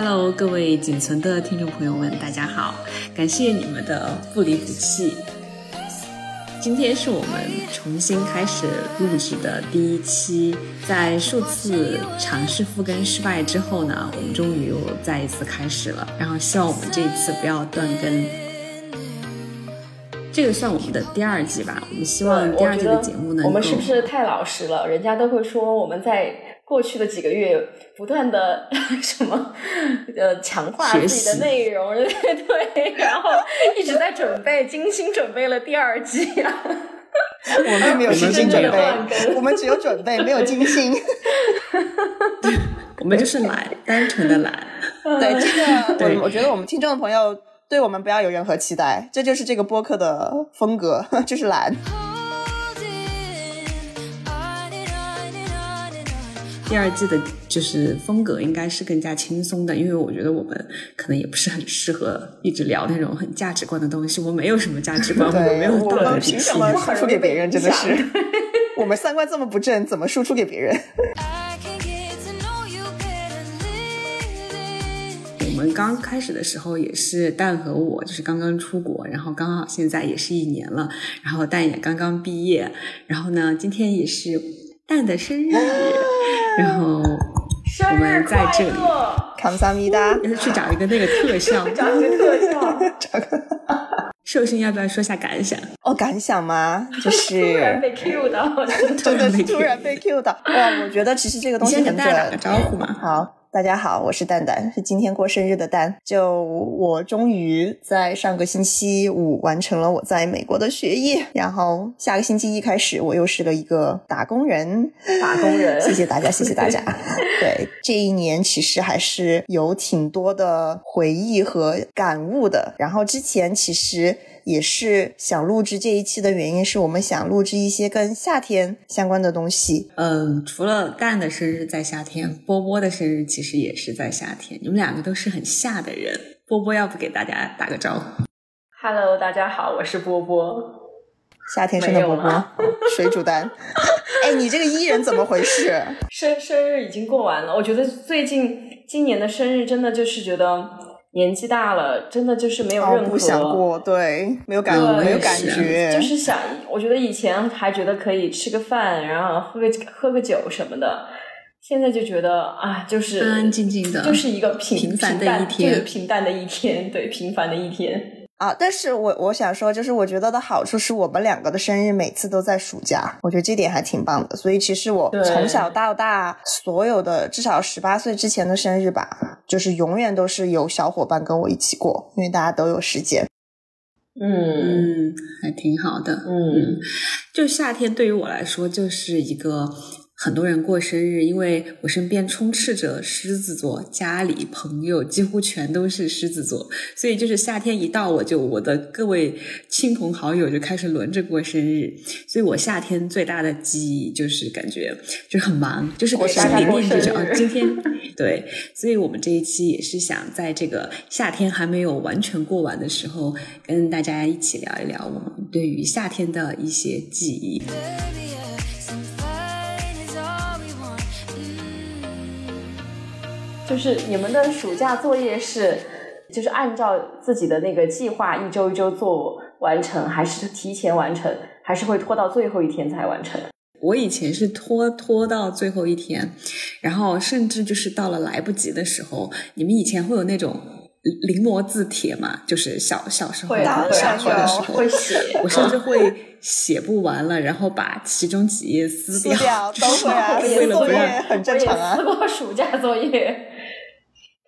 Hello，各位仅存的听众朋友们，大家好！感谢你们的不离不弃。今天是我们重新开始录制的第一期，在数次尝试复更失败之后呢，我们终于又再一次开始了。然后希望我们这一次不要断更。这个算我们的第二季吧，我们希望第二季的节目呢，我们是不是太老实了？人家都会说我们在。过去的几个月，不断的 什么呃强化自己的内容，对 对，然后一直在准备，精心准备了第二季啊。我们没有精心准备，我们只有准备，没有精心。我们就是懒，单纯的懒。对这个，我我觉得我们听众的朋友对我们不要有任何期待，这就是这个播客的风格，就是懒。第二季的就是风格应该是更加轻松的，因为我觉得我们可能也不是很适合一直聊那种很价值观的东西。我们没有什么价值观，我们没有道德底线，输出给别人真的是，我们三观这么不正，怎么输出给别人？我们刚开始的时候也是蛋和我，就是刚刚出国，然后刚好现在也是一年了，然后蛋也刚刚毕业，然后呢，今天也是蛋的生日。然后我们在这里，卡萨米达，去找一个那个特效，找一个特效，找个。寿星要不要说下感想？哦，感想吗？就是突然被 Q 到，真的是突然被 Q 到。哇，我觉得其实这个东西很大打个招呼嘛。好。大家好，我是蛋蛋，是今天过生日的蛋。就我终于在上个星期五完成了我在美国的学业，然后下个星期一开始，我又是了一个打工人。打工人，谢谢大家，谢谢大家。对，这一年其实还是有挺多的回忆和感悟的。然后之前其实。也是想录制这一期的原因，是我们想录制一些跟夏天相关的东西。嗯，除了蛋的生日在夏天，波波的生日其实也是在夏天。你们两个都是很夏的人。波波，要不给大家打个招呼？Hello，大家好，我是波波。夏天生的波波，水煮蛋。哎，你这个伊人怎么回事？生生日已经过完了。我觉得最近今年的生日真的就是觉得。年纪大了，真的就是没有任何不想过，对，没有感，没有感觉，就是想，我觉得以前还觉得可以吃个饭，然后喝个喝个酒什么的，现在就觉得啊，就是安安静静的，就是一个平凡的一天，平淡的一天，对，平凡的一天。啊！但是我我想说，就是我觉得的好处是我们两个的生日每次都在暑假，我觉得这点还挺棒的。所以其实我从小到大所有的至少十八岁之前的生日吧，就是永远都是有小伙伴跟我一起过，因为大家都有时间。嗯，还挺好的。嗯，就夏天对于我来说就是一个。很多人过生日，因为我身边充斥着狮子座，家里朋友几乎全都是狮子座，所以就是夏天一到，我就我的各位亲朋好友就开始轮着过生日，所以我夏天最大的记忆就是感觉就很忙，就是心里念着啊，今天对，所以我们这一期也是想在这个夏天还没有完全过完的时候，跟大家一起聊一聊我们对于夏天的一些记忆。就是你们的暑假作业是，就是按照自己的那个计划一周一周做完成，还是提前完成，还是会拖到最后一天才完成？我以前是拖拖到最后一天，然后甚至就是到了来不及的时候，你们以前会有那种临摹字帖嘛？就是小小时候小学的时候会写，我甚至会写不完了，然后把其中几页撕掉，都会啊，为了不让很正常啊。撕过暑假作业。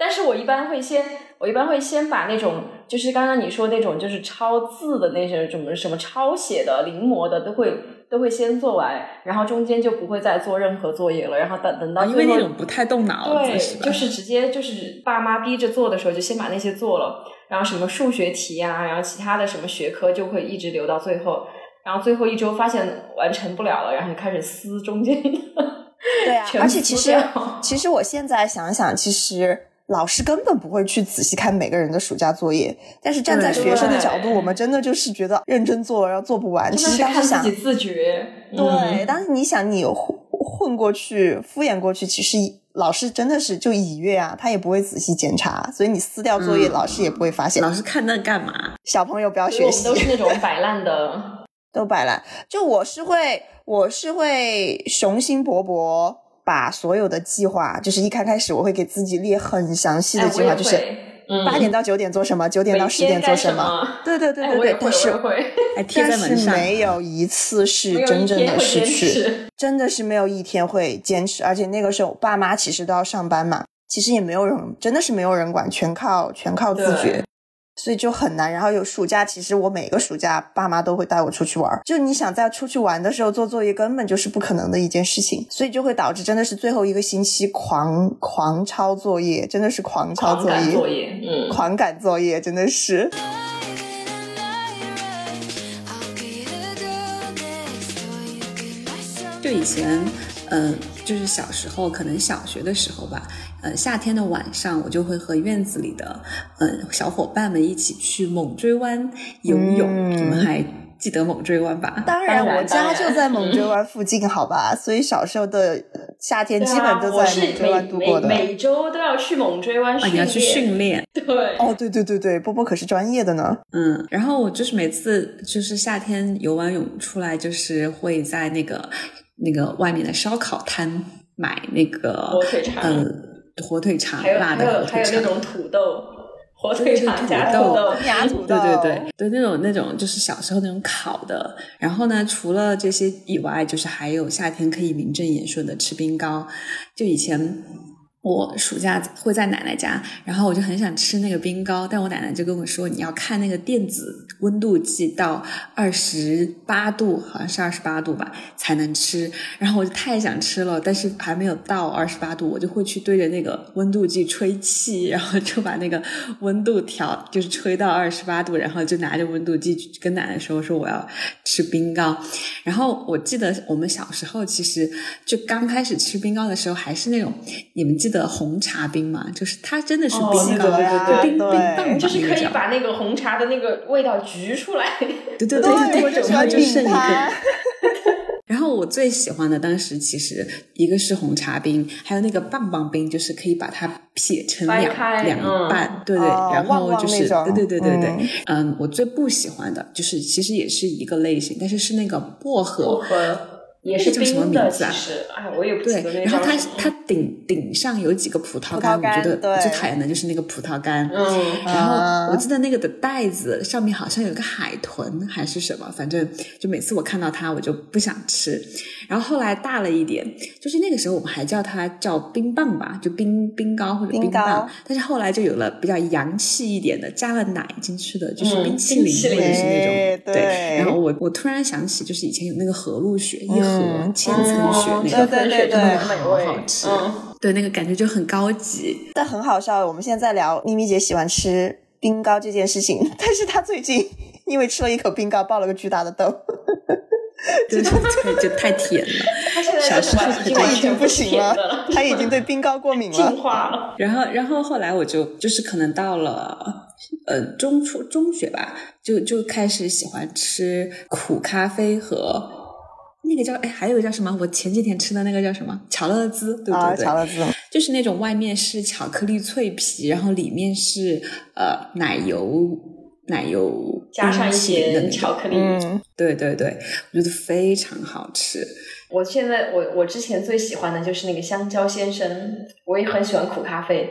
但是我一般会先，我一般会先把那种，就是刚刚你说那种，就是抄字的那些什么什么抄写的、临摹的，都会都会先做完，然后中间就不会再做任何作业了。然后等等到因为那种不太动脑，对，就是直接就是爸妈逼着做的时候，就先把那些做了。然后什么数学题呀，然后其他的什么学科就会一直留到最后。然后最后一周发现完成不了了，然后就开始撕中间的。对啊，而且其实其实我现在想想，其实。老师根本不会去仔细看每个人的暑假作业，但是站在学生的角度，我们真的就是觉得认真做，然后做不完。其实当时想自己自觉，对，当时你想你混混过去、敷衍过去，其实老师真的是就已阅啊，他也不会仔细检查，所以你撕掉作业，老师也不会发现。老师看那干嘛？小朋友不要学习，都是那种摆烂的，都摆烂。就我是会，我是会雄心勃勃。把所有的计划，就是一开开始我会给自己列很详细的计划，就是八点到九点做什么，九点到十点做什么。对对对对对，但是但是没有一次是真正的失去，真的是没有一天会坚持。而且那个时候爸妈其实都要上班嘛，其实也没有人，真的是没有人管，全靠全靠自觉。所以就很难，然后有暑假，其实我每个暑假爸妈都会带我出去玩。就你想在出去玩的时候做作业，根本就是不可能的一件事情，所以就会导致真的是最后一个星期狂狂抄作业，真的是狂抄作业，作业，嗯，狂赶作业，真的是。就以前，嗯，就是小时候，可能小学的时候吧。呃，夏天的晚上，我就会和院子里的嗯小伙伴们一起去猛追湾游泳。你们还记得猛追湾吧？当然，我家就在猛追湾附近，好吧？所以小时候的夏天基本都在猛追湾度过的。每周都要去猛追湾训练。你要去训练？对。哦，对对对对，波波可是专业的呢。嗯，然后我就是每次就是夏天游完泳出来，就是会在那个那个外面的烧烤摊买那个火腿肠。火腿肠，辣的火腿肠，还有那种土豆，火腿肠加土豆，土豆，对对对，对那种那种就是小时候那种烤的。然后呢，除了这些以外，就是还有夏天可以名正言顺的吃冰糕。就以前。我暑假会在奶奶家，然后我就很想吃那个冰糕，但我奶奶就跟我说，你要看那个电子温度计到二十八度，好像是二十八度吧，才能吃。然后我就太想吃了，但是还没有到二十八度，我就会去对着那个温度计吹气，然后就把那个温度调，就是吹到二十八度，然后就拿着温度计跟奶奶说，说我要吃冰糕。然后我记得我们小时候其实就刚开始吃冰糕的时候，还是那种你们记。的红茶冰嘛，就是它真的是冰糕，冰冰棒，就是可以把那个红茶的那个味道焗出来。对 对对对对，然后就剩一个。然后我最喜欢的当时其实一个是红茶冰，还有那个棒棒冰，就是可以把它撇成两两半，对对，然后就是对对对对对，嗯，我最不喜欢的就是其实也是一个类型，但是是那个薄荷。也是叫什么名字啊？哎，我也不记得那然后它它顶顶上有几个葡萄干，我觉得最讨厌的就是那个葡萄干。嗯，然后我记得那个的袋子上面好像有个海豚还是什么，反正就每次我看到它我就不想吃。然后后来大了一点，就是那个时候我们还叫它叫冰棒吧，就冰冰糕或者冰棒。但是后来就有了比较洋气一点的，加了奶进去的，就是冰淇淋或者是那种对。然后我我突然想起，就是以前有那个和路雪一盒。千层雪那个，对对对，好好吃，对那个感觉就很高级。但很好笑，我们现在在聊咪咪姐喜欢吃冰糕这件事情，但是她最近因为吃了一口冰糕，爆了个巨大的痘，就就就太甜了。他现在已经不行了，他已经对冰糕过敏了，进化了。然后，然后后来我就就是可能到了呃中初中学吧，就就开始喜欢吃苦咖啡和。那个叫哎，还有个叫什么？我前几天吃的那个叫什么？巧乐兹，对不对？巧乐兹就是那种外面是巧克力脆皮，然后里面是呃奶油奶油加上一些巧克力。嗯，对对对，我觉得非常好吃。我现在我我之前最喜欢的就是那个香蕉先生，我也很喜欢苦咖啡。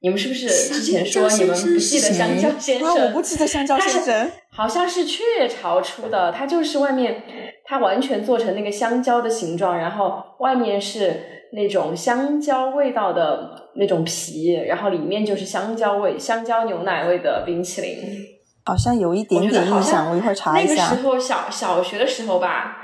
你们是不是之前说你们不记得香蕉先生？我不记得香蕉先生，好像是雀巢出的，它就是外面。它完全做成那个香蕉的形状，然后外面是那种香蕉味道的那种皮，然后里面就是香蕉味、香蕉牛奶味的冰淇淋。好像有一点点印象，我一会儿查一下。那个时候小小学的时候吧，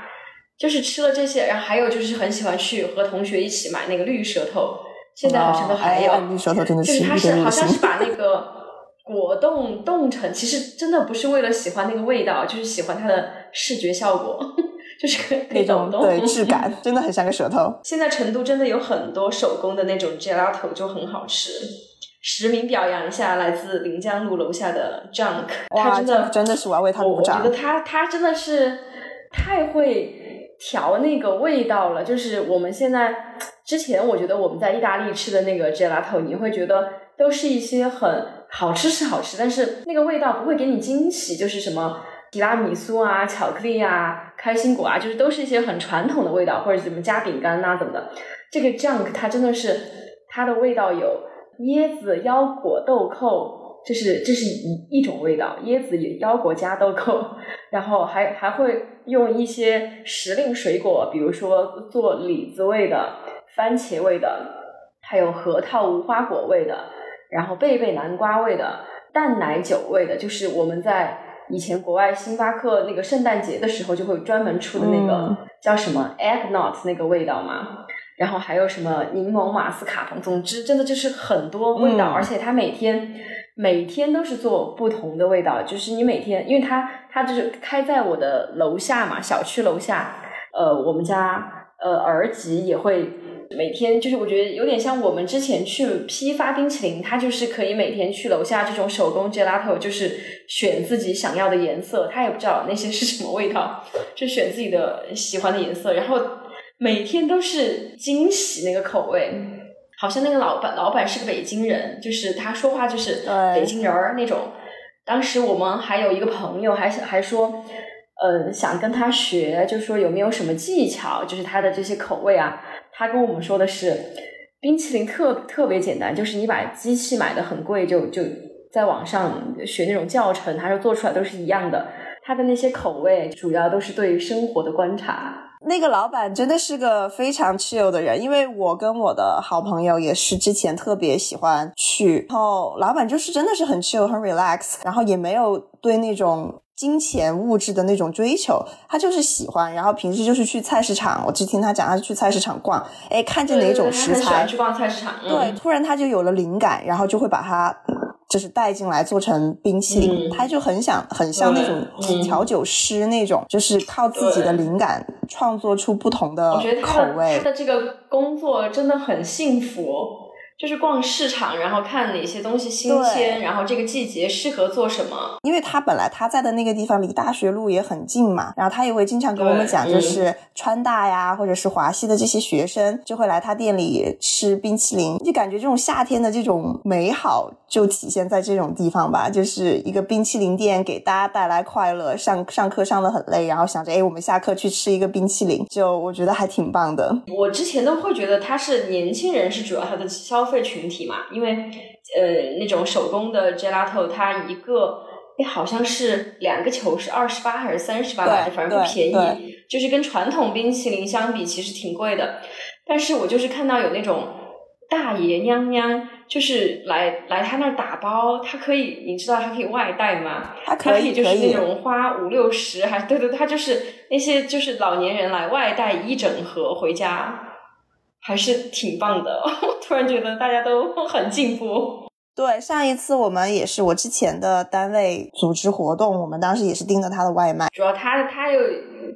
就是吃了这些，然后还有就是很喜欢去和同学一起买那个绿舌头，现在好像都还有。绿舌头真的是，就是它是好像是把那个果冻冻成，其实真的不是为了喜欢那个味道，就是喜欢它的视觉效果。就是那种对质感，真的很像个舌头。现在成都真的有很多手工的那种 gelato，就很好吃。实名表扬一下来自临江路楼下的 Junk，他真的真的是我要为他鼓掌。我觉得他他真的是太会调那个味道了。就是我们现在之前，我觉得我们在意大利吃的那个 gelato，你会觉得都是一些很好吃是好吃，但是那个味道不会给你惊喜。就是什么提拉米苏啊、巧克力啊、开心果啊，就是都是一些很传统的味道，或者怎么加饼干啊怎么的。这个 Junk 它真的是它的味道有。椰子、腰果、豆蔻，这是这是一一种味道。椰子、腰果加豆蔻，然后还还会用一些时令水果，比如说做李子味的、番茄味的，还有核桃、无花果味的，然后贝贝南瓜味的、淡奶酒味的，就是我们在以前国外星巴克那个圣诞节的时候就会专门出的那个叫什么 egg n o t 那个味道嘛。然后还有什么柠檬马斯卡彭，总之真的就是很多味道，而且它每天每天都是做不同的味道，就是你每天，因为它它就是开在我的楼下嘛，小区楼下，呃，我们家呃儿媳也会每天，就是我觉得有点像我们之前去批发冰淇淋，他就是可以每天去楼下这种手工 gelato，就是选自己想要的颜色，他也不知道那些是什么味道，就选自己的喜欢的颜色，然后。每天都是惊喜那个口味，好像那个老板老板是个北京人，就是他说话就是北京人儿那种。当时我们还有一个朋友还还说，呃，想跟他学，就说有没有什么技巧，就是他的这些口味啊。他跟我们说的是，冰淇淋特特别简单，就是你把机器买的很贵，就就在网上学那种教程，他说做出来都是一样的。他的那些口味主要都是对生活的观察。那个老板真的是个非常 chill 的人，因为我跟我的好朋友也是之前特别喜欢去，然后老板就是真的是很 chill 很 relax，然后也没有对那种金钱物质的那种追求，他就是喜欢，然后平时就是去菜市场，我只听他讲，他去菜市场逛，哎，看见哪种食材，去逛菜市场，对，突然他就有了灵感，然后就会把它。就是带进来做成冰淇淋，他就很想很像那种调酒师那种，就是靠自己的灵感创作出不同的口味。他的这个工作真的很幸福。就是逛市场，然后看哪些东西新鲜，然后这个季节适合做什么。因为他本来他在的那个地方离大学路也很近嘛，然后他也会经常跟我们讲，就是川大呀或者是华西的这些学生就会来他店里吃冰淇淋，就感觉这种夏天的这种美好就体现在这种地方吧，就是一个冰淇淋店给大家带来快乐。上上课上的很累，然后想着哎，我们下课去吃一个冰淇淋，就我觉得还挺棒的。我之前都会觉得他是年轻人是主要他的消。费群体嘛，因为呃那种手工的 gelato，它一个哎好像是两个球是二十八还是三十八吧，反正不便宜，就是跟传统冰淇淋相比，其实挺贵的。但是我就是看到有那种大爷娘娘，就是来来他那儿打包，他可以，你知道他可以外带吗？他可以就是那种花五六十，还对对，他就是那些就是老年人来外带一整盒回家。还是挺棒的，我突然觉得大家都 很进步。对，上一次我们也是我之前的单位组织活动，我们当时也是订的他的外卖。主要他他又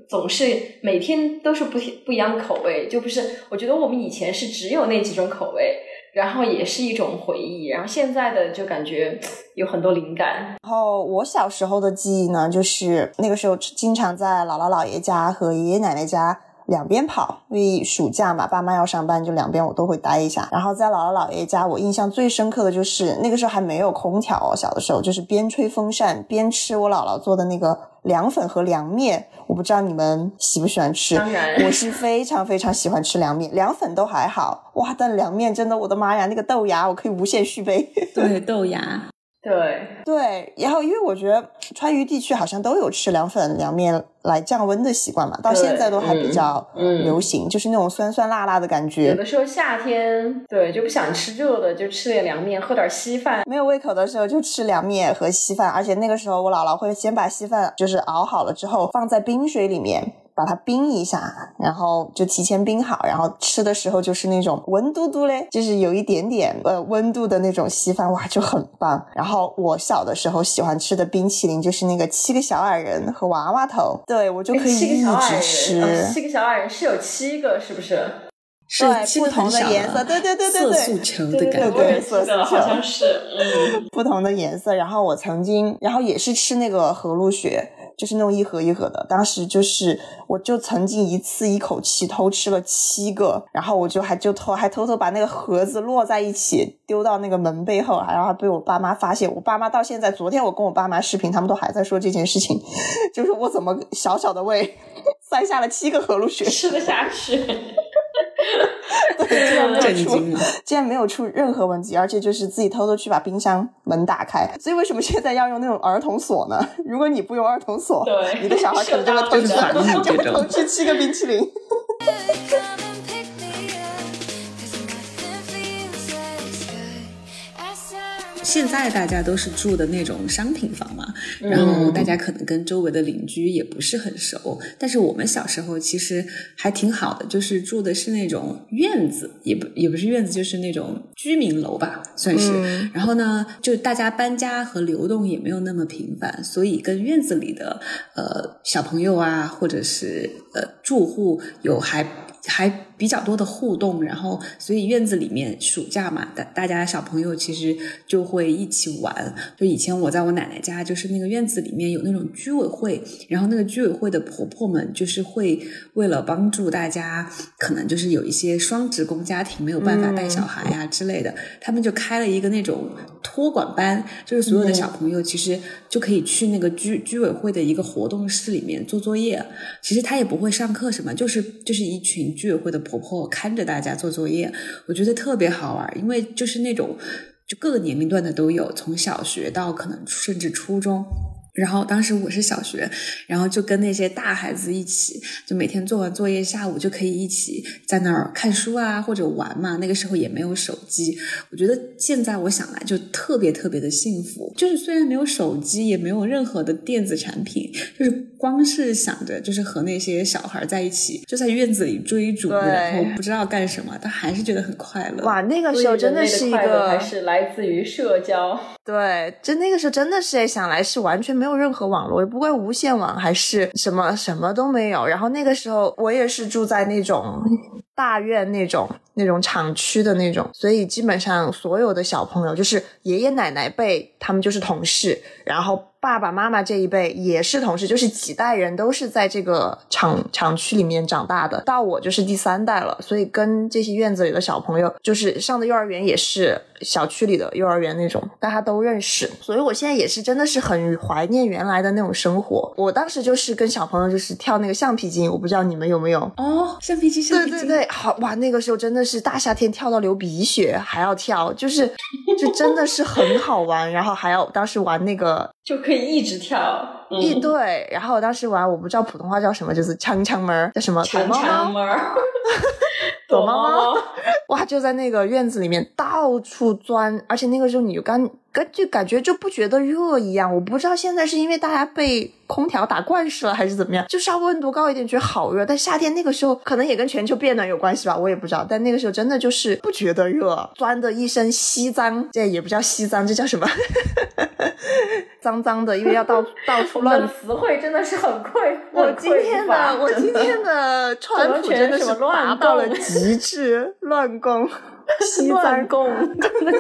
总是每天都是不不一样的口味，就不是。我觉得我们以前是只有那几种口味，然后也是一种回忆。然后现在的就感觉有很多灵感。然后我小时候的记忆呢，就是那个时候经常在姥姥姥爷家和爷爷奶奶家。两边跑，因为暑假嘛，爸妈要上班，就两边我都会待一下。然后在姥姥姥爷家，我印象最深刻的就是那个时候还没有空调，小的时候就是边吹风扇边吃我姥姥做的那个凉粉和凉面。我不知道你们喜不喜欢吃，我是非常非常喜欢吃凉面，凉粉都还好，哇，但凉面真的，我的妈呀，那个豆芽我可以无限续杯。对，豆芽。对对，然后因为我觉得川渝地区好像都有吃凉粉、凉面来降温的习惯嘛，到现在都还比较流行，就是那种酸酸辣辣的感觉。有的时候夏天对就不想吃热的，就吃点凉面，喝点稀饭。没有胃口的时候就吃凉面和稀饭，而且那个时候我姥姥会先把稀饭就是熬好了之后放在冰水里面。把它冰一下，然后就提前冰好，然后吃的时候就是那种温嘟嘟嘞，就是有一点点呃温度的那种稀饭，哇，就很棒。然后我小的时候喜欢吃的冰淇淋就是那个七个小矮人和娃娃头，对我就可以一直吃。七个小矮人是有七个是不是？是不同的颜色，对对对对对，色素球的感觉，色素球好像是，嗯，不同的颜色。然后我曾经，然后也是吃那个和路雪。就是那种一盒一盒的，当时就是我就曾经一次一口气偷吃了七个，然后我就还就偷还偷偷把那个盒子摞在一起丢到那个门背后，然后还被我爸妈发现。我爸妈到现在，昨天我跟我爸妈视频，他们都还在说这件事情，就是我怎么小小的胃 塞下了七个和路雪，吃得下去。对，竟然没有出，竟然没有出任何问题，而且就是自己偷偷去把冰箱门打开。所以为什么现在要用那种儿童锁呢？如果你不用儿童锁，对，你的小孩可能就会偷吃，就会偷吃七个冰淇淋。现在大家都是住的那种商品房嘛，然后大家可能跟周围的邻居也不是很熟。但是我们小时候其实还挺好的，就是住的是那种院子，也不也不是院子，就是那种居民楼吧，算是。然后呢，就大家搬家和流动也没有那么频繁，所以跟院子里的呃小朋友啊，或者是呃住户有还。还比较多的互动，然后所以院子里面暑假嘛，大大家小朋友其实就会一起玩。就以前我在我奶奶家，就是那个院子里面有那种居委会，然后那个居委会的婆婆们就是会为了帮助大家，可能就是有一些双职工家庭没有办法带小孩啊之类的，他们就开了一个那种托管班，就是所有的小朋友其实就可以去那个居居委会的一个活动室里面做作业。其实他也不会上课什么，就是就是一群。居委会的婆婆婆看着大家做作业，我觉得特别好玩，因为就是那种就各个年龄段的都有，从小学到可能甚至初中。然后当时我是小学，然后就跟那些大孩子一起，就每天做完作业，下午就可以一起在那儿看书啊，或者玩嘛。那个时候也没有手机，我觉得现在我想来就特别特别的幸福。就是虽然没有手机，也没有任何的电子产品，就是光是想着就是和那些小孩在一起，就在院子里追逐，然后不知道干什么，但还是觉得很快乐。哇，那个时候真的是一个还是来自于社交。对，就那个时候真的是想来是完全没有任何网络，也不会无线网还是什么，什么都没有。然后那个时候我也是住在那种大院那种那种厂区的那种，所以基本上所有的小朋友就是爷爷奶奶辈，他们就是同事，然后。爸爸妈妈这一辈也是同事，就是几代人都是在这个厂厂区里面长大的。到我就是第三代了，所以跟这些院子里的小朋友，就是上的幼儿园也是小区里的幼儿园那种，大家都认识。所以我现在也是真的是很怀念原来的那种生活。我当时就是跟小朋友就是跳那个橡皮筋，我不知道你们有没有哦，橡皮筋，对对对，好哇，那个时候真的是大夏天跳到流鼻血还要跳，就是就真的是很好玩，然后还要当时玩那个。就可以一直跳，一对。然后我当时玩，我不知道普通话叫什么，就是枪枪门叫什么？躲猫猫。躲猫猫。哇，就在那个院子里面到处钻，而且那个时候你就刚。感就感觉就不觉得热一样，我不知道现在是因为大家被空调打惯势了，还是怎么样，就稍微温度高一点觉得好热。但夏天那个时候可能也跟全球变暖有关系吧，我也不知道。但那个时候真的就是不觉得热，钻的一身稀脏，这也不叫稀脏，这叫什么？脏脏的，因为要到到处乱。词汇真的是很贵我今天的我今天的川普真的是达到了极致，乱攻。西藏贡，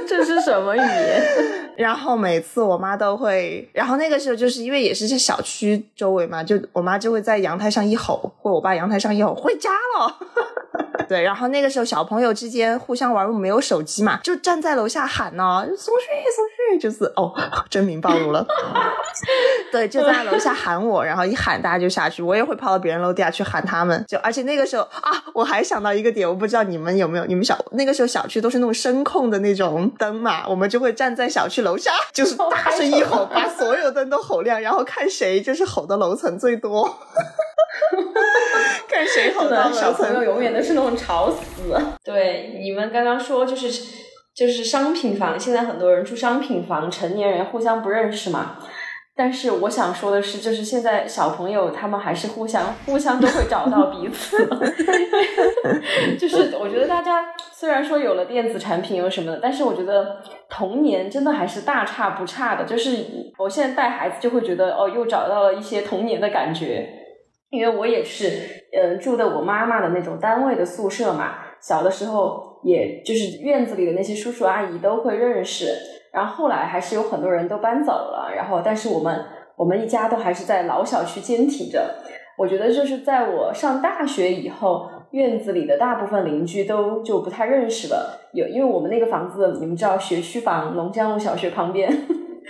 这是什么语言？然后每次我妈都会，然后那个时候就是因为也是在小区周围嘛，就我妈就会在阳台上一吼，或我爸阳台上一吼，回家了。对，然后那个时候小朋友之间互相玩，没有手机嘛，就站在楼下喊呢，松睡松睡，就是哦，真名暴露了。对，就在楼下喊我，然后一喊大家就下去，我也会跑到别人楼底下去喊他们。就而且那个时候啊，我还想到一个点，我不知道你们有没有，你们小那个时候小区都是那种声控的那种灯嘛，我们就会站在小区楼下，就是大声一吼，把所有灯都吼亮，然后看谁就是吼的楼层最多。看谁吼的小朋友永远都是那种吵死。对，你们刚刚说就是就是商品房，现在很多人住商品房，成年人互相不认识嘛。但是我想说的是，就是现在小朋友他们还是互相互相都会找到彼此。就是我觉得大家虽然说有了电子产品有什么的，但是我觉得童年真的还是大差不差的。就是我现在带孩子就会觉得哦，又找到了一些童年的感觉。因为我也是，嗯，住的我妈妈的那种单位的宿舍嘛，小的时候，也就是院子里的那些叔叔阿姨都会认识。然后后来还是有很多人都搬走了，然后但是我们我们一家都还是在老小区坚挺着。我觉得就是在我上大学以后，院子里的大部分邻居都就不太认识了。有因为我们那个房子，你们知道学区房，龙江路小学旁边，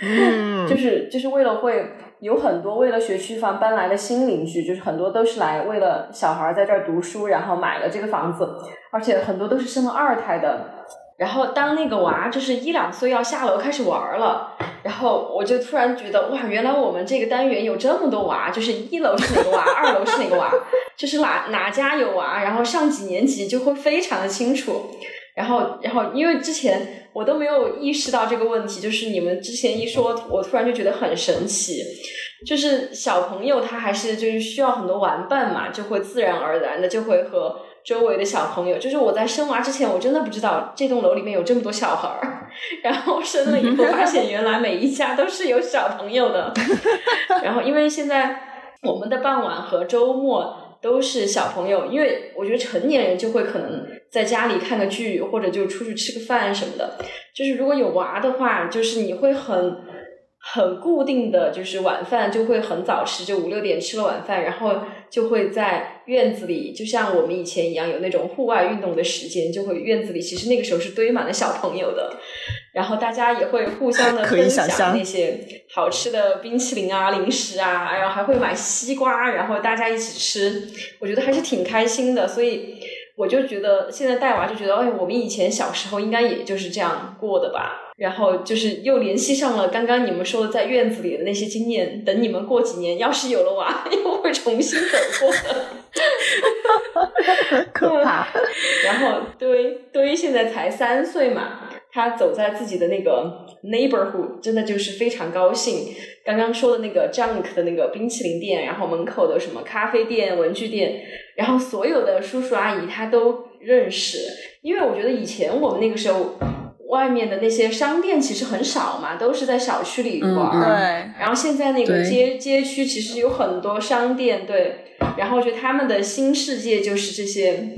就是就是为了会有很多为了学区房搬来的新邻居，就是很多都是来为了小孩在这儿读书，然后买了这个房子，而且很多都是生了二胎的。然后当那个娃就是一两岁要下楼开始玩了，然后我就突然觉得哇，原来我们这个单元有这么多娃，就是一楼是哪个娃，二楼是哪个娃，就是哪哪家有娃，然后上几年级就会非常的清楚。然后，然后因为之前我都没有意识到这个问题，就是你们之前一说，我突然就觉得很神奇。就是小朋友他还是就是需要很多玩伴嘛，就会自然而然的就会和。周围的小朋友，就是我在生娃之前，我真的不知道这栋楼里面有这么多小孩儿。然后生了以后，发现原来每一家都是有小朋友的。然后，因为现在我们的傍晚和周末都是小朋友，因为我觉得成年人就会可能在家里看个剧，或者就出去吃个饭什么的。就是如果有娃的话，就是你会很。很固定的就是晚饭就会很早吃，就五六点吃了晚饭，然后就会在院子里，就像我们以前一样有那种户外运动的时间，就会院子里其实那个时候是堆满了小朋友的，然后大家也会互相的 分享那些好吃的冰淇淋啊、零食啊，然后还会买西瓜，然后大家一起吃，我觉得还是挺开心的，所以我就觉得现在带娃就觉得，哎，我们以前小时候应该也就是这样过的吧。然后就是又联系上了刚刚你们说的在院子里的那些经验，等你们过几年要是有了娃，又会重新走过的，可怕。然后堆堆现在才三岁嘛，他走在自己的那个 neighborhood，真的就是非常高兴。刚刚说的那个 junk 的那个冰淇淋店，然后门口的什么咖啡店、文具店，然后所有的叔叔阿姨他都认识，因为我觉得以前我们那个时候。外面的那些商店其实很少嘛，都是在小区里玩。对。然后现在那个街街区其实有很多商店，对。然后我觉得他们的新世界就是这些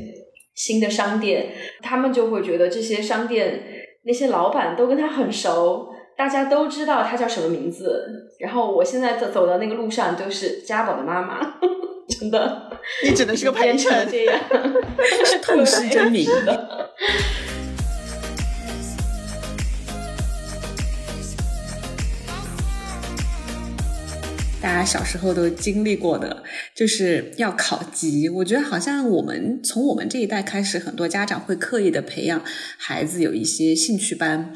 新的商店，他们就会觉得这些商店那些老板都跟他很熟，大家都知道他叫什么名字。然后我现在走走的那个路上都是家宝的妈妈，真的。你只能是个陪衬，这样 是，痛失真名的。大家小时候都经历过的，就是要考级。我觉得好像我们从我们这一代开始，很多家长会刻意的培养孩子有一些兴趣班。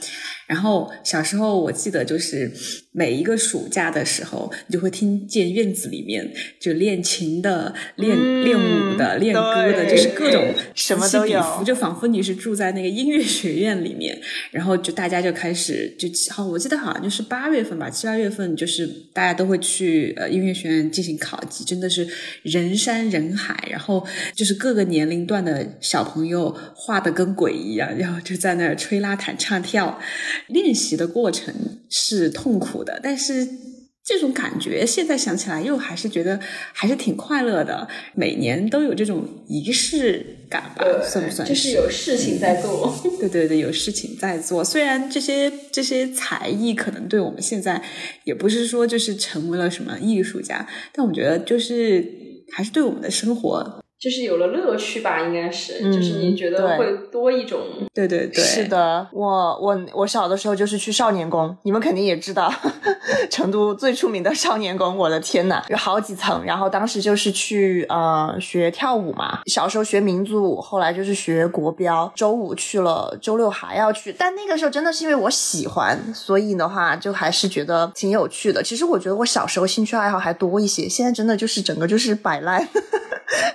然后小时候我记得，就是每一个暑假的时候，你就会听见院子里面就练琴的、练练舞的、练歌的，就是各种什么都有，就仿佛你是住在那个音乐学院里面。然后就大家就开始就好，我记得好像就是八月份吧，七八月份就是大家都会去呃音乐学院进行考级，真的是人山人海。然后就是各个年龄段的小朋友画的跟鬼一样，然后就在那儿吹拉弹唱跳。练习的过程是痛苦的，但是这种感觉现在想起来又还是觉得还是挺快乐的。每年都有这种仪式感吧，算不算？就是有事情在做。对对对，有事情在做。虽然这些这些才艺可能对我们现在也不是说就是成为了什么艺术家，但我觉得就是还是对我们的生活。就是有了乐趣吧，应该是，就是你觉得会多一种，对对对，是的，我我我小的时候就是去少年宫，你们肯定也知道，成都最出名的少年宫，我的天呐，有好几层，然后当时就是去呃学跳舞嘛，小时候学民族舞，后来就是学国标，周五去了，周六还要去，但那个时候真的是因为我喜欢，所以的话就还是觉得挺有趣的。其实我觉得我小时候兴趣爱好还多一些，现在真的就是整个就是摆烂。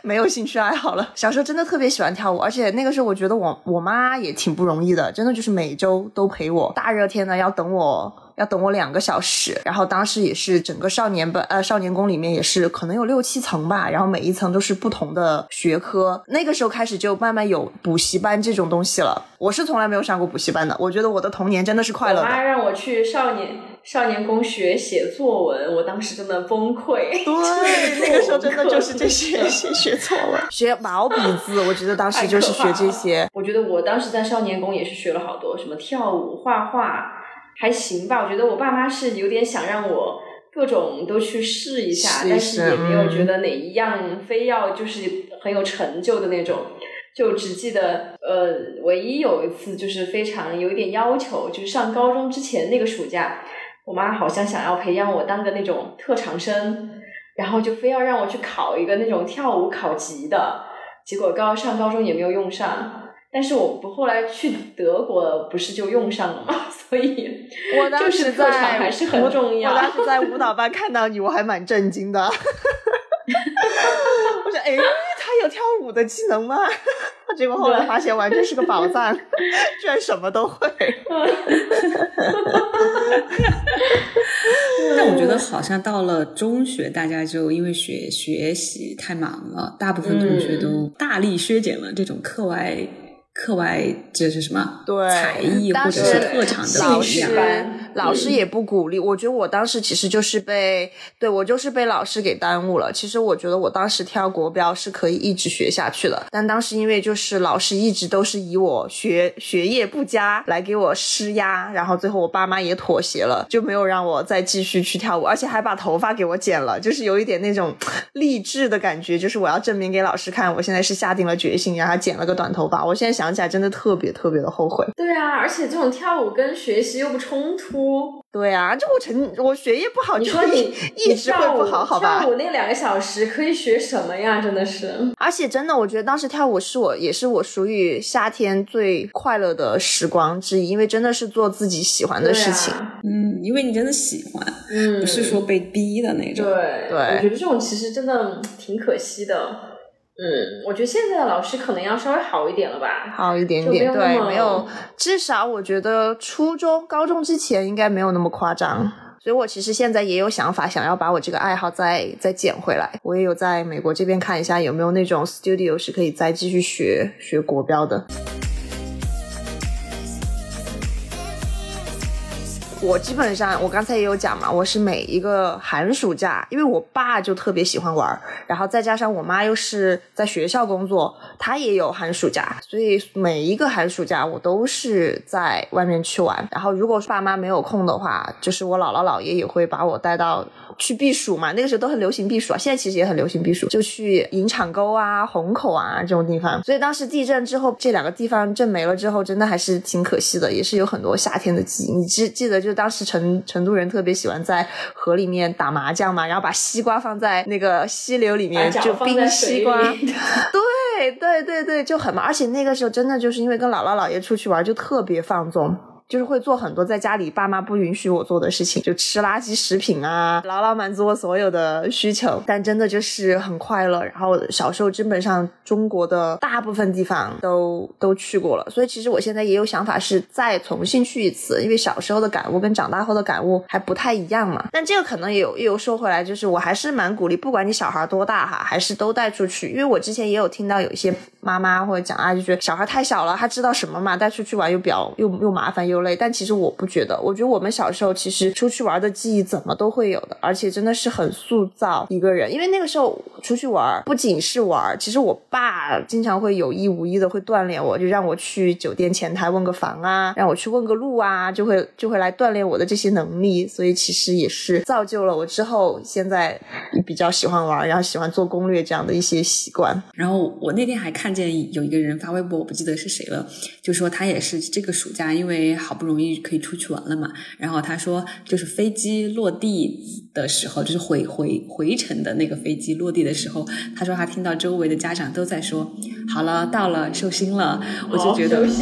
没有兴趣爱好了。小时候真的特别喜欢跳舞，而且那个时候我觉得我我妈也挺不容易的，真的就是每周都陪我。大热天的要等我要等我两个小时。然后当时也是整个少年班呃少年宫里面也是可能有六七层吧，然后每一层都是不同的学科。那个时候开始就慢慢有补习班这种东西了。我是从来没有上过补习班的，我觉得我的童年真的是快乐的。我妈让我去少年少年宫学写作文，我当时真的崩溃。对，那个时候真的就是这些学学作文、学毛笔字，我觉得当时就是学这些。我觉得我当时在少年宫也是学了好多，什么跳舞、画画，还行吧。我觉得我爸妈是有点想让我各种都去试一下，但是也没有觉得哪一样非要就是很有成就的那种。就只记得，呃，唯一有一次就是非常有一点要求，就是上高中之前那个暑假，我妈好像想要培养我当个那种特长生，然后就非要让我去考一个那种跳舞考级的，结果高上高中也没有用上。但是我不后来去德国不是就用上了吗？所以，我当时在还是很重要。我当时在舞蹈班看到你，我还蛮震惊的。我说：“哎，他有跳舞的技能吗？” 结果后来发现完全是个宝藏，居然什么都会。但我觉得好像到了中学，大家就因为学学习太忙了，大部分同学都大力削减了这种课外。课外这是什么？对，才艺或者是特长的兴趣班，老师也不鼓励。我觉得我当时其实就是被，对我就是被老师给耽误了。其实我觉得我当时跳国标是可以一直学下去的，但当时因为就是老师一直都是以我学学业不佳来给我施压，然后最后我爸妈也妥协了，就没有让我再继续去跳舞，而且还把头发给我剪了，就是有一点那种 励志的感觉，就是我要证明给老师看，我现在是下定了决心，然后剪了个短头发。我现在想。想起来真的特别特别的后悔。对啊，而且这种跳舞跟学习又不冲突。对啊，就我成我学业不好，你说你一直会不好，好吧？跳舞那两个小时可以学什么呀？真的是。而且真的，我觉得当时跳舞是我也是我属于夏天最快乐的时光之一，因为真的是做自己喜欢的事情。嗯，因为你真的喜欢，嗯，不是说被逼的那种。对对，我觉得这种其实真的挺可惜的。嗯，我觉得现在的老师可能要稍微好一点了吧，好一点点，对，没有，至少我觉得初中、高中之前应该没有那么夸张。所以我其实现在也有想法，想要把我这个爱好再再捡回来。我也有在美国这边看一下有没有那种 studio 是可以再继续学学国标的。我基本上，我刚才也有讲嘛，我是每一个寒暑假，因为我爸就特别喜欢玩，然后再加上我妈又是在学校工作，她也有寒暑假，所以每一个寒暑假我都是在外面去玩。然后如果爸妈没有空的话，就是我姥姥姥爷也会把我带到去避暑嘛。那个时候都很流行避暑啊，现在其实也很流行避暑，就去银场沟啊、虹口啊这种地方。所以当时地震之后，这两个地方震没了之后，真的还是挺可惜的，也是有很多夏天的记忆。你记记得就。当时成成都人特别喜欢在河里面打麻将嘛，然后把西瓜放在那个溪流里面就冰西瓜，对对对对，就很嘛。而且那个时候真的就是因为跟姥姥姥爷出去玩，就特别放纵。就是会做很多在家里爸妈不允许我做的事情，就吃垃圾食品啊，牢牢满足我所有的需求。但真的就是很快乐。然后小时候基本上中国的大部分地方都都去过了，所以其实我现在也有想法是再重新去一次，因为小时候的感悟跟长大后的感悟还不太一样嘛。但这个可能也有也有说回来，就是我还是蛮鼓励，不管你小孩多大哈，还是都带出去。因为我之前也有听到有一些妈妈或者讲啊，就觉得小孩太小了，他知道什么嘛，带出去玩又比较又又麻烦又。流泪，但其实我不觉得。我觉得我们小时候其实出去玩的记忆怎么都会有的，而且真的是很塑造一个人。因为那个时候出去玩不仅是玩，其实我爸经常会有意无意的会锻炼我，就让我去酒店前台问个房啊，让我去问个路啊，就会就会来锻炼我的这些能力。所以其实也是造就了我之后现在比较喜欢玩，然后喜欢做攻略这样的一些习惯。然后我那天还看见有一个人发微博，我不记得是谁了，就说他也是这个暑假因为。好不容易可以出去玩了嘛，然后他说，就是飞机落地的时候，就是回回回程的那个飞机落地的时候，他说他听到周围的家长都在说，好了，到了，收心了，我就觉得。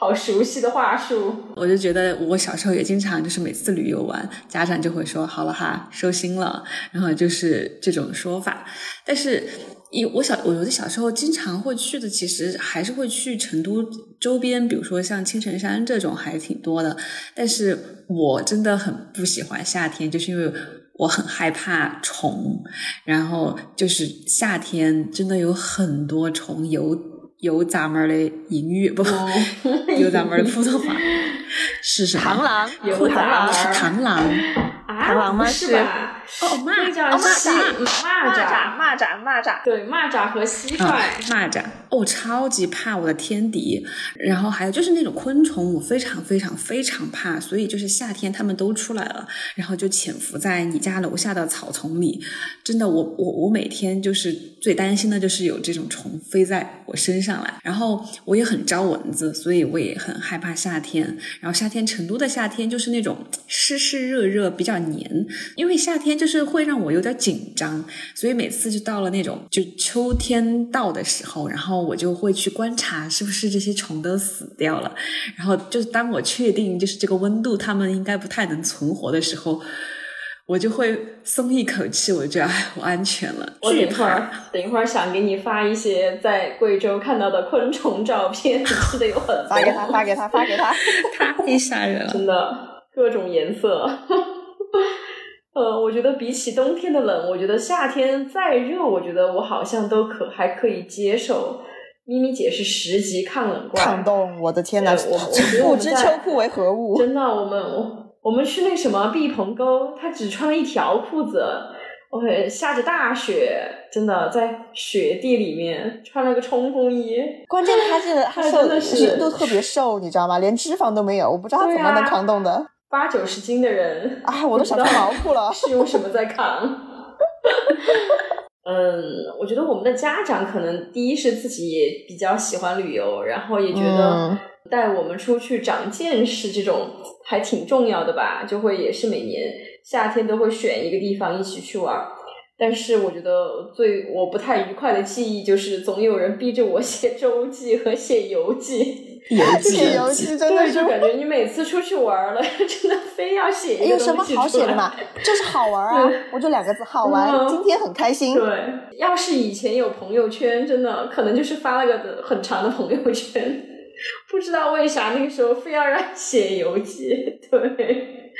好熟悉的话术。我就觉得我小时候也经常就是每次旅游完，家长就会说好了哈，收心了，然后就是这种说法。但是，一我小我觉得小时候经常会去的，其实还是会去成都周边，比如说像青城山这种还挺多的。但是我真的很不喜欢夏天，就是因为。我很害怕虫，然后就是夏天真的有很多虫，有有咱们的英语不，有咱们的普通话是什么？螳螂，有螳螂是，螳螂，螳螂吗？是吧？哦，蚂蚱，蚂蚱，蚂蚱，蚂蚱，蚂蚱，对，蚂蚱和蟋蟀，蚂蚱，哦，超级怕我的天敌。然后还有就是那种昆虫，我非常非常非常怕，所以就是夏天它们都出来了，然后就潜伏在你家楼下的草丛里。真的，我我我每天就是最担心的就是有这种虫飞在我身上来。然后我也很招蚊子，所以我也很害怕夏天。然后夏天，成都的夏天就是那种湿湿热热，比较黏，因为夏天。就是会让我有点紧张，所以每次就到了那种就秋天到的时候，然后我就会去观察是不是这些虫都死掉了。然后就是当我确定就是这个温度它们应该不太能存活的时候，我就会松一口气，我觉得哎，我安全了。我等会儿等一会儿想给你发一些在贵州看到的昆虫照片，真的有很多。发给他，发给他，发给他，太吓人了，真的各种颜色。呃，我觉得比起冬天的冷，我觉得夏天再热，我觉得我好像都可还可以接受。咪咪姐是十级抗冷怪，抗冻，我的天呐！我不知秋裤为何物。真的，我们我我们去那什么毕棚沟，他只穿了一条裤子，OK，下着大雪，真的在雪地里面穿了个冲锋衣。关键他是他瘦的是都特别瘦，你知道吗？连脂肪都没有，我不知道他怎么能抗冻的。八九十斤的人啊，我都想到毛裤了，是用什么在扛？嗯，我觉得我们的家长可能第一是自己也比较喜欢旅游，然后也觉得带我们出去长见识这种还挺重要的吧，就会也是每年夏天都会选一个地方一起去玩。但是我觉得最我不太愉快的记忆就是总有人逼着我写周记和写游记。游记，游记，真的就感觉你每次出去玩了，真的非要写一个有什么好写的嘛？就是好玩啊！我就两个字，好玩。今天很开心。对，要是以前有朋友圈，真的可能就是发了个很长的朋友圈。不知道为啥那个时候非要让写游记，对。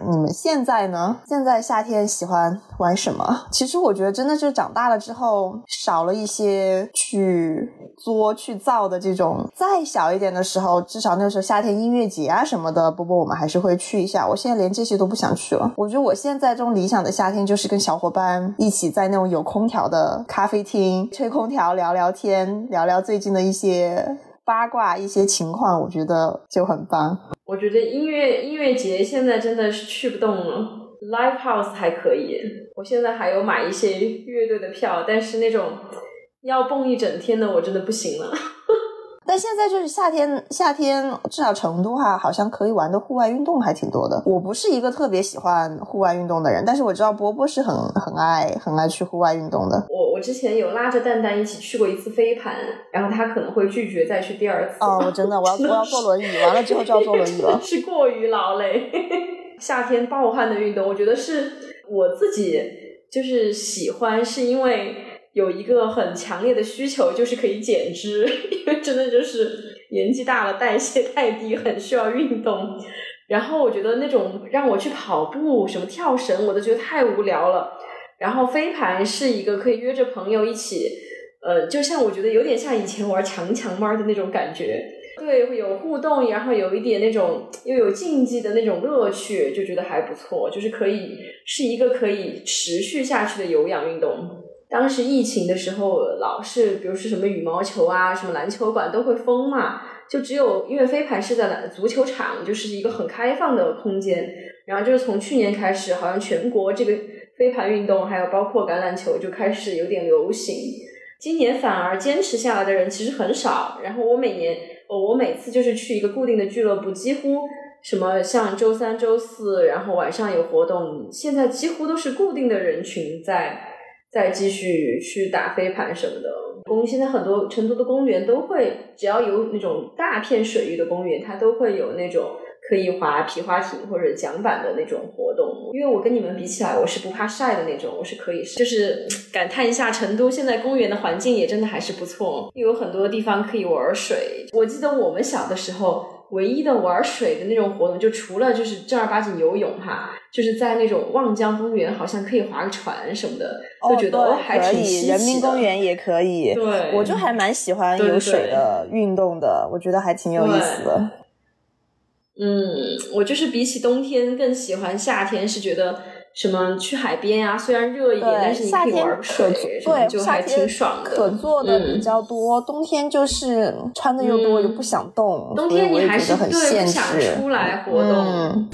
你们现在呢？现在夏天喜欢玩什么？其实我觉得真的是长大了之后少了一些去作去造的这种。再小一点的时候，至少那时候夏天音乐节啊什么的，波波我们还是会去一下。我现在连这些都不想去了。我觉得我现在这种理想的夏天就是跟小伙伴一起在那种有空调的咖啡厅吹空调聊聊天，聊聊最近的一些八卦、一些情况，我觉得就很棒。我觉得音乐音乐节现在真的是去不动了，live house 还可以。我现在还有买一些乐队的票，但是那种要蹦一整天的，我真的不行了。但现在就是夏天，夏天至少成都哈，好像可以玩的户外运动还挺多的。我不是一个特别喜欢户外运动的人，但是我知道波波是很很爱很爱去户外运动的。我我之前有拉着蛋蛋一起去过一次飞盘，然后他可能会拒绝再去第二次。哦，我真的我要 我要坐轮椅，完了之后就要坐轮椅了。是过于劳累。夏天暴汗的运动，我觉得是我自己就是喜欢，是因为。有一个很强烈的需求，就是可以减脂，因为真的就是年纪大了，代谢太低，很需要运动。然后我觉得那种让我去跑步、什么跳绳，我都觉得太无聊了。然后飞盘是一个可以约着朋友一起，呃，就像我觉得有点像以前玩强强猫的那种感觉，对，会有互动，然后有一点那种又有竞技的那种乐趣，就觉得还不错，就是可以是一个可以持续下去的有氧运动。当时疫情的时候，老是比如是什么羽毛球啊、什么篮球馆都会封嘛，就只有因为飞盘是在篮足球场，就是一个很开放的空间。然后就是从去年开始，好像全国这个飞盘运动，还有包括橄榄球就开始有点流行。今年反而坚持下来的人其实很少。然后我每年，我每次就是去一个固定的俱乐部，几乎什么像周三、周四，然后晚上有活动，现在几乎都是固定的人群在。再继续去打飞盘什么的，公现在很多成都的公园都会，只要有那种大片水域的公园，它都会有那种可以滑皮划艇或者桨板的那种活动。因为我跟你们比起来，我是不怕晒的那种，我是可以，就是 感叹一下成都现在公园的环境也真的还是不错，又有很多地方可以玩水。我记得我们小的时候。唯一的玩水的那种活动，就除了就是正儿八经游泳哈，就是在那种望江公园，好像可以划个船什么的，就觉得还挺稀奇的。人民公园也可以，对，我就还蛮喜欢有水的运动的，我觉得还挺有意思的。嗯，我就是比起冬天更喜欢夏天，是觉得。什么去海边啊？虽然热一点，但是你可以玩水，对，就还挺爽的。可做的比较多，冬天就是穿的又多又不想动，冬天你还是对不想出来活动。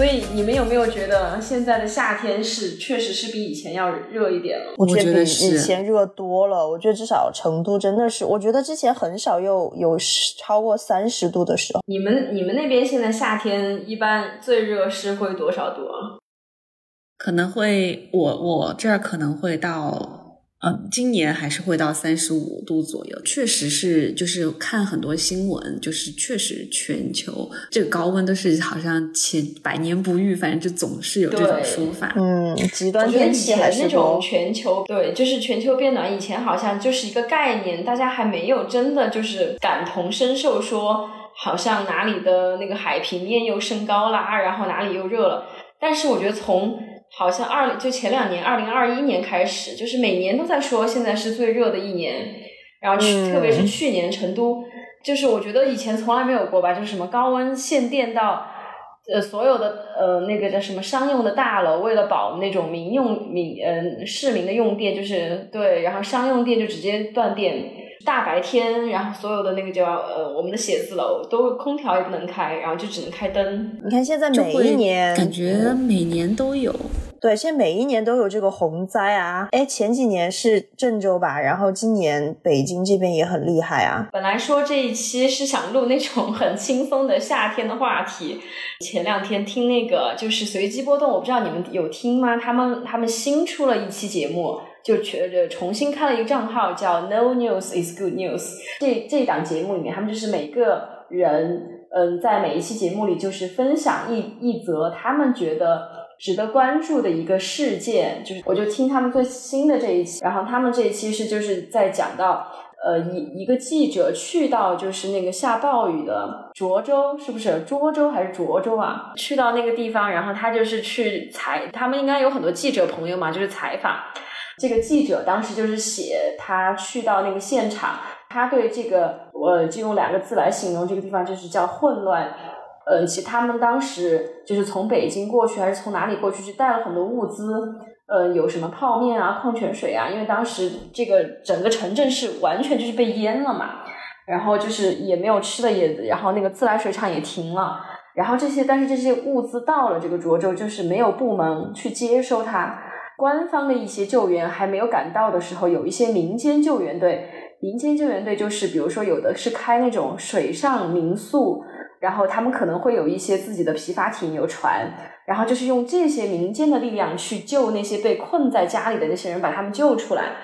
所以你们有没有觉得现在的夏天是确实是比以前要热一点了？我觉得比以前热多了。我觉得至少成都真的是，我觉得之前很少有有超过三十度的时候。你们你们那边现在夏天一般最热是会多少度啊？可能会我我这儿可能会到。嗯，今年还是会到三十五度左右，确实是，就是看很多新闻，就是确实全球这个高温都是好像前百年不遇，反正就总是有这种说法。嗯，极端天气还是那种全球对，就是全球变暖，以前好像就是一个概念，大家还没有真的就是感同身受，说好像哪里的那个海平面又升高啦，然后哪里又热了。但是我觉得从好像二就前两年，二零二一年开始，就是每年都在说现在是最热的一年，然后去特别是去年成都，就是我觉得以前从来没有过吧，就是什么高温限电到呃所有的呃那个叫什么商用的大楼，为了保那种民用民呃市民的用电，就是对，然后商用电就直接断电，大白天，然后所有的那个叫呃我们的写字楼都空调也不能开，然后就只能开灯。你看现在每一年感觉每年都有。对，现在每一年都有这个洪灾啊！哎，前几年是郑州吧，然后今年北京这边也很厉害啊。本来说这一期是想录那种很轻松的夏天的话题，前两天听那个就是随机波动，我不知道你们有听吗？他们他们新出了一期节目，就全重新开了一个账号，叫 No News is Good News。这这档节目里面，他们就是每个人，嗯，在每一期节目里就是分享一一则他们觉得。值得关注的一个事件，就是我就听他们最新的这一期，然后他们这一期是就是在讲到，呃，一一个记者去到就是那个下暴雨的涿州，是不是涿州还是涿州啊？去到那个地方，然后他就是去采，他们应该有很多记者朋友嘛，就是采访。这个记者当时就是写他去到那个现场，他对这个，呃，就用两个字来形容这个地方，就是叫混乱。嗯，其实他们当时就是从北京过去，还是从哪里过去，就带了很多物资。呃，有什么泡面啊、矿泉水啊？因为当时这个整个城镇是完全就是被淹了嘛，然后就是也没有吃的，也然后那个自来水厂也停了。然后这些，但是这些物资到了这个涿州，就是没有部门去接收它。官方的一些救援还没有赶到的时候，有一些民间救援队。民间救援队就是，比如说有的是开那种水上民宿。然后他们可能会有一些自己的皮筏艇、有船，然后就是用这些民间的力量去救那些被困在家里的那些人，把他们救出来。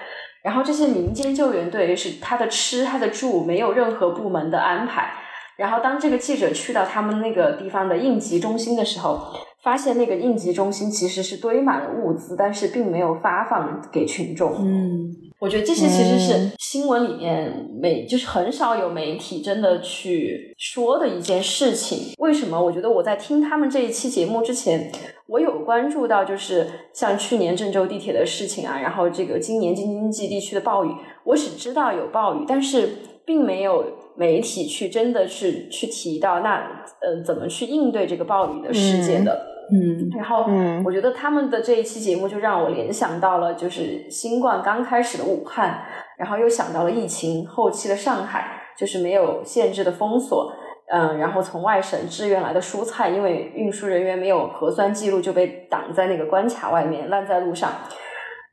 然后这些民间救援队是他的吃、他的住没有任何部门的安排。然后当这个记者去到他们那个地方的应急中心的时候，发现那个应急中心其实是堆满了物资，但是并没有发放给群众。嗯。我觉得这些其实是新闻里面媒就是很少有媒体真的去说的一件事情。为什么？我觉得我在听他们这一期节目之前，我有关注到就是像去年郑州地铁的事情啊，然后这个今年京津冀地区的暴雨，我只知道有暴雨，但是并没有媒体去真的去去提到那呃怎么去应对这个暴雨的事件的。嗯，然后嗯我觉得他们的这一期节目就让我联想到了，就是新冠刚开始的武汉，然后又想到了疫情后期的上海，就是没有限制的封锁，嗯，然后从外省支援来的蔬菜，因为运输人员没有核酸记录就被挡在那个关卡外面，烂在路上。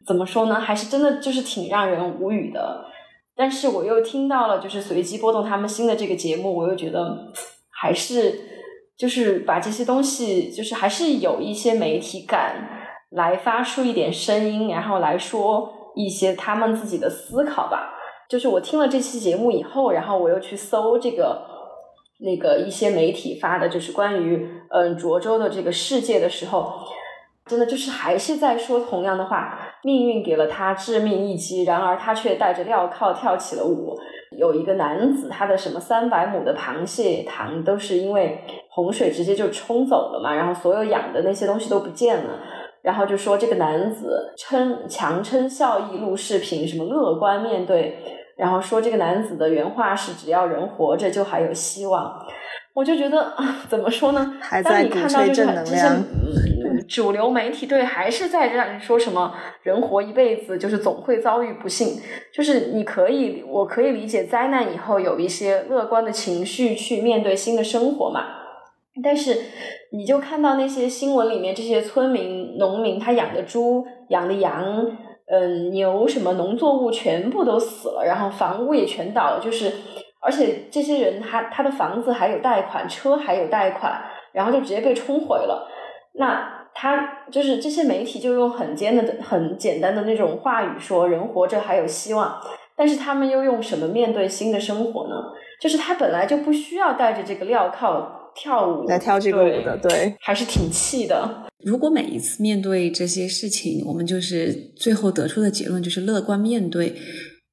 怎么说呢？还是真的就是挺让人无语的。但是我又听到了，就是随机波动他们新的这个节目，我又觉得还是。就是把这些东西，就是还是有一些媒体敢来发出一点声音，然后来说一些他们自己的思考吧。就是我听了这期节目以后，然后我又去搜这个那个一些媒体发的，就是关于嗯涿州的这个世界的时候，真的就是还是在说同样的话。命运给了他致命一击，然而他却带着镣铐跳起了舞。有一个男子，他的什么三百亩的螃蟹塘都是因为洪水直接就冲走了嘛，然后所有养的那些东西都不见了。然后就说这个男子称强撑笑意录视频，什么乐观面对，然后说这个男子的原话是只要人活着就还有希望。我就觉得啊怎么说呢？当你看到这个这些主流媒体对还是在这样说什么人活一辈子就是总会遭遇不幸，就是你可以我可以理解灾难以后有一些乐观的情绪去面对新的生活嘛，但是你就看到那些新闻里面这些村民农民他养的猪养的羊嗯牛什么农作物全部都死了，然后房屋也全倒了，就是而且这些人他他的房子还有贷款，车还有贷款，然后就直接被冲毁了，那。他就是这些媒体就用很尖的、很简单的那种话语说人活着还有希望，但是他们又用什么面对新的生活呢？就是他本来就不需要带着这个镣铐跳舞来跳这个舞的，对，还是挺气的。如果每一次面对这些事情，我们就是最后得出的结论就是乐观面对。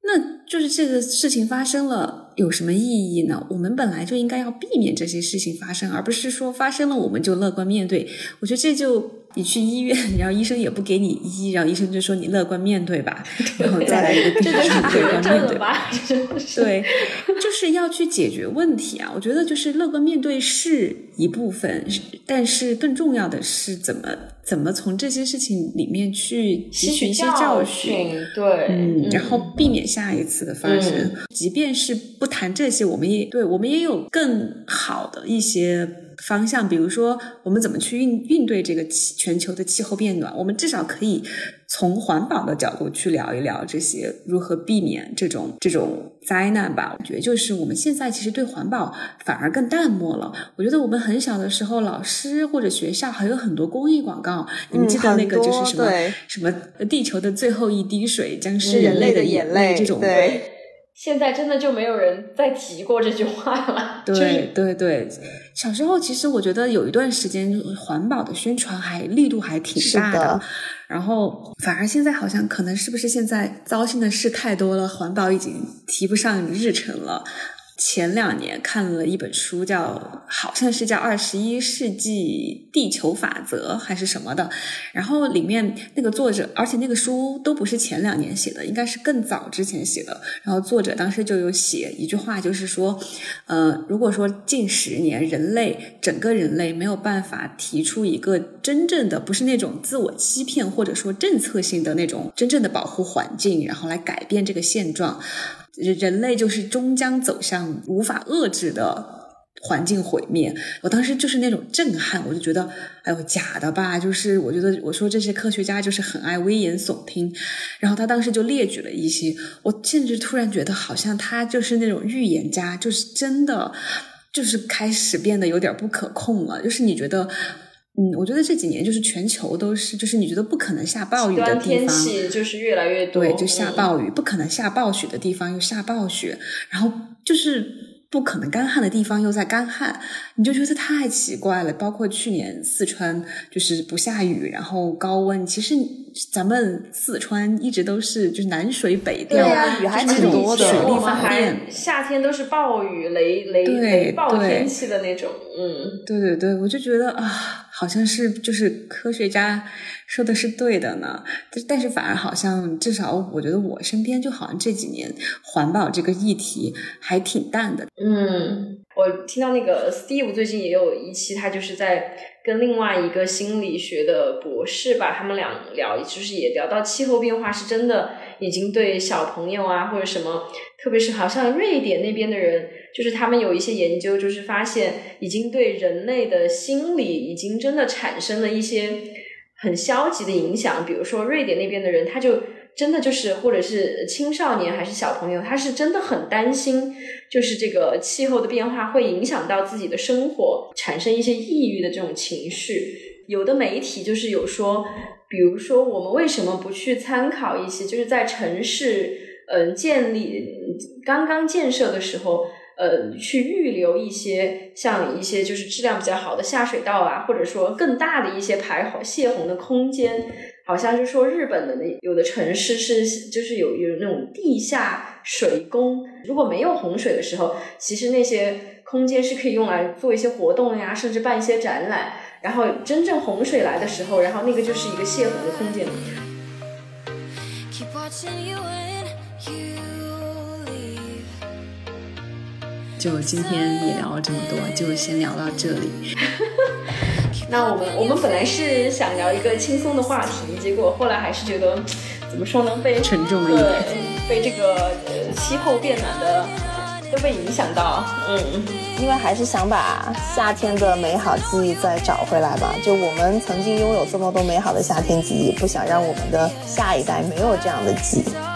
那就是这个事情发生了有什么意义呢？我们本来就应该要避免这些事情发生，而不是说发生了我们就乐观面对。我觉得这就你去医院，然后医生也不给你医，然后医生就说你乐观面对吧，然后再来一个病人 乐观面对吧。对，就是要去解决问题啊！我觉得就是乐观面对是一部分，但是更重要的是怎么。怎么从这些事情里面去吸取一些教训？对，嗯，然后避免下一次的发生。即便是不谈这些，我们也对我们也有更好的一些。方向，比如说我们怎么去应应对这个气全球的气候变暖，我们至少可以从环保的角度去聊一聊这些如何避免这种这种灾难吧。我觉得就是我们现在其实对环保反而更淡漠了。我觉得我们很小的时候，老师或者学校还有很多公益广告，你们记得那个就是什么什么地球的最后一滴水将是人类的眼泪这种对。现在真的就没有人再提过这句话了。对对对，小时候其实我觉得有一段时间环保的宣传还力度还挺大的，然后反而现在好像可能是不是现在糟心的事太多了，环保已经提不上日程了。前两年看了一本书，叫好像是叫《二十一世纪地球法则》还是什么的，然后里面那个作者，而且那个书都不是前两年写的，应该是更早之前写的。然后作者当时就有写一句话，就是说，呃，如果说近十年人类整个人类没有办法提出一个真正的不是那种自我欺骗或者说政策性的那种真正的保护环境，然后来改变这个现状。人人类就是终将走向无法遏制的环境毁灭。我当时就是那种震撼，我就觉得，哎呦，假的吧？就是我觉得，我说这些科学家就是很爱危言耸听。然后他当时就列举了一些，我甚至突然觉得，好像他就是那种预言家，就是真的，就是开始变得有点不可控了。就是你觉得。嗯，我觉得这几年就是全球都是，就是你觉得不可能下暴雨的地方，就是越来越多，对，就下暴雨；不可能下暴雪的地方又下暴雪，然后就是不可能干旱的地方又在干旱，你就觉得太奇怪了。包括去年四川就是不下雨，然后高温，其实咱们四川一直都是就是南水北调，雨还挺多的，水力发电，夏天都是暴雨雷雷雷暴天气的那种，嗯，对对对，我就觉得啊。好像是就是科学家说的是对的呢，但是反而好像至少我觉得我身边就好像这几年环保这个议题还挺淡的。嗯，我听到那个 Steve 最近也有一期，他就是在跟另外一个心理学的博士吧，他们俩聊，就是也聊到气候变化是真的已经对小朋友啊或者什么，特别是好像瑞典那边的人。就是他们有一些研究，就是发现已经对人类的心理已经真的产生了一些很消极的影响。比如说瑞典那边的人，他就真的就是，或者是青少年还是小朋友，他是真的很担心，就是这个气候的变化会影响到自己的生活，产生一些抑郁的这种情绪。有的媒体就是有说，比如说我们为什么不去参考一些，就是在城市嗯建立刚刚建设的时候。呃，去预留一些像一些就是质量比较好的下水道啊，或者说更大的一些排洪泄洪的空间。好像就说日本的那有的城市是就是有有那种地下水宫，如果没有洪水的时候，其实那些空间是可以用来做一些活动呀，甚至办一些展览。然后真正洪水来的时候，然后那个就是一个泄洪的空间 keep watching you。就今天也聊了这么多，就先聊到这里。那我们我们本来是想聊一个轻松的话题，结果后来还是觉得怎么说呢？被沉重了一点，被这个呃气候变暖的都被影响到。嗯，因为还是想把夏天的美好记忆再找回来吧。就我们曾经拥有这么多美好的夏天记忆，不想让我们的下一代没有这样的记忆。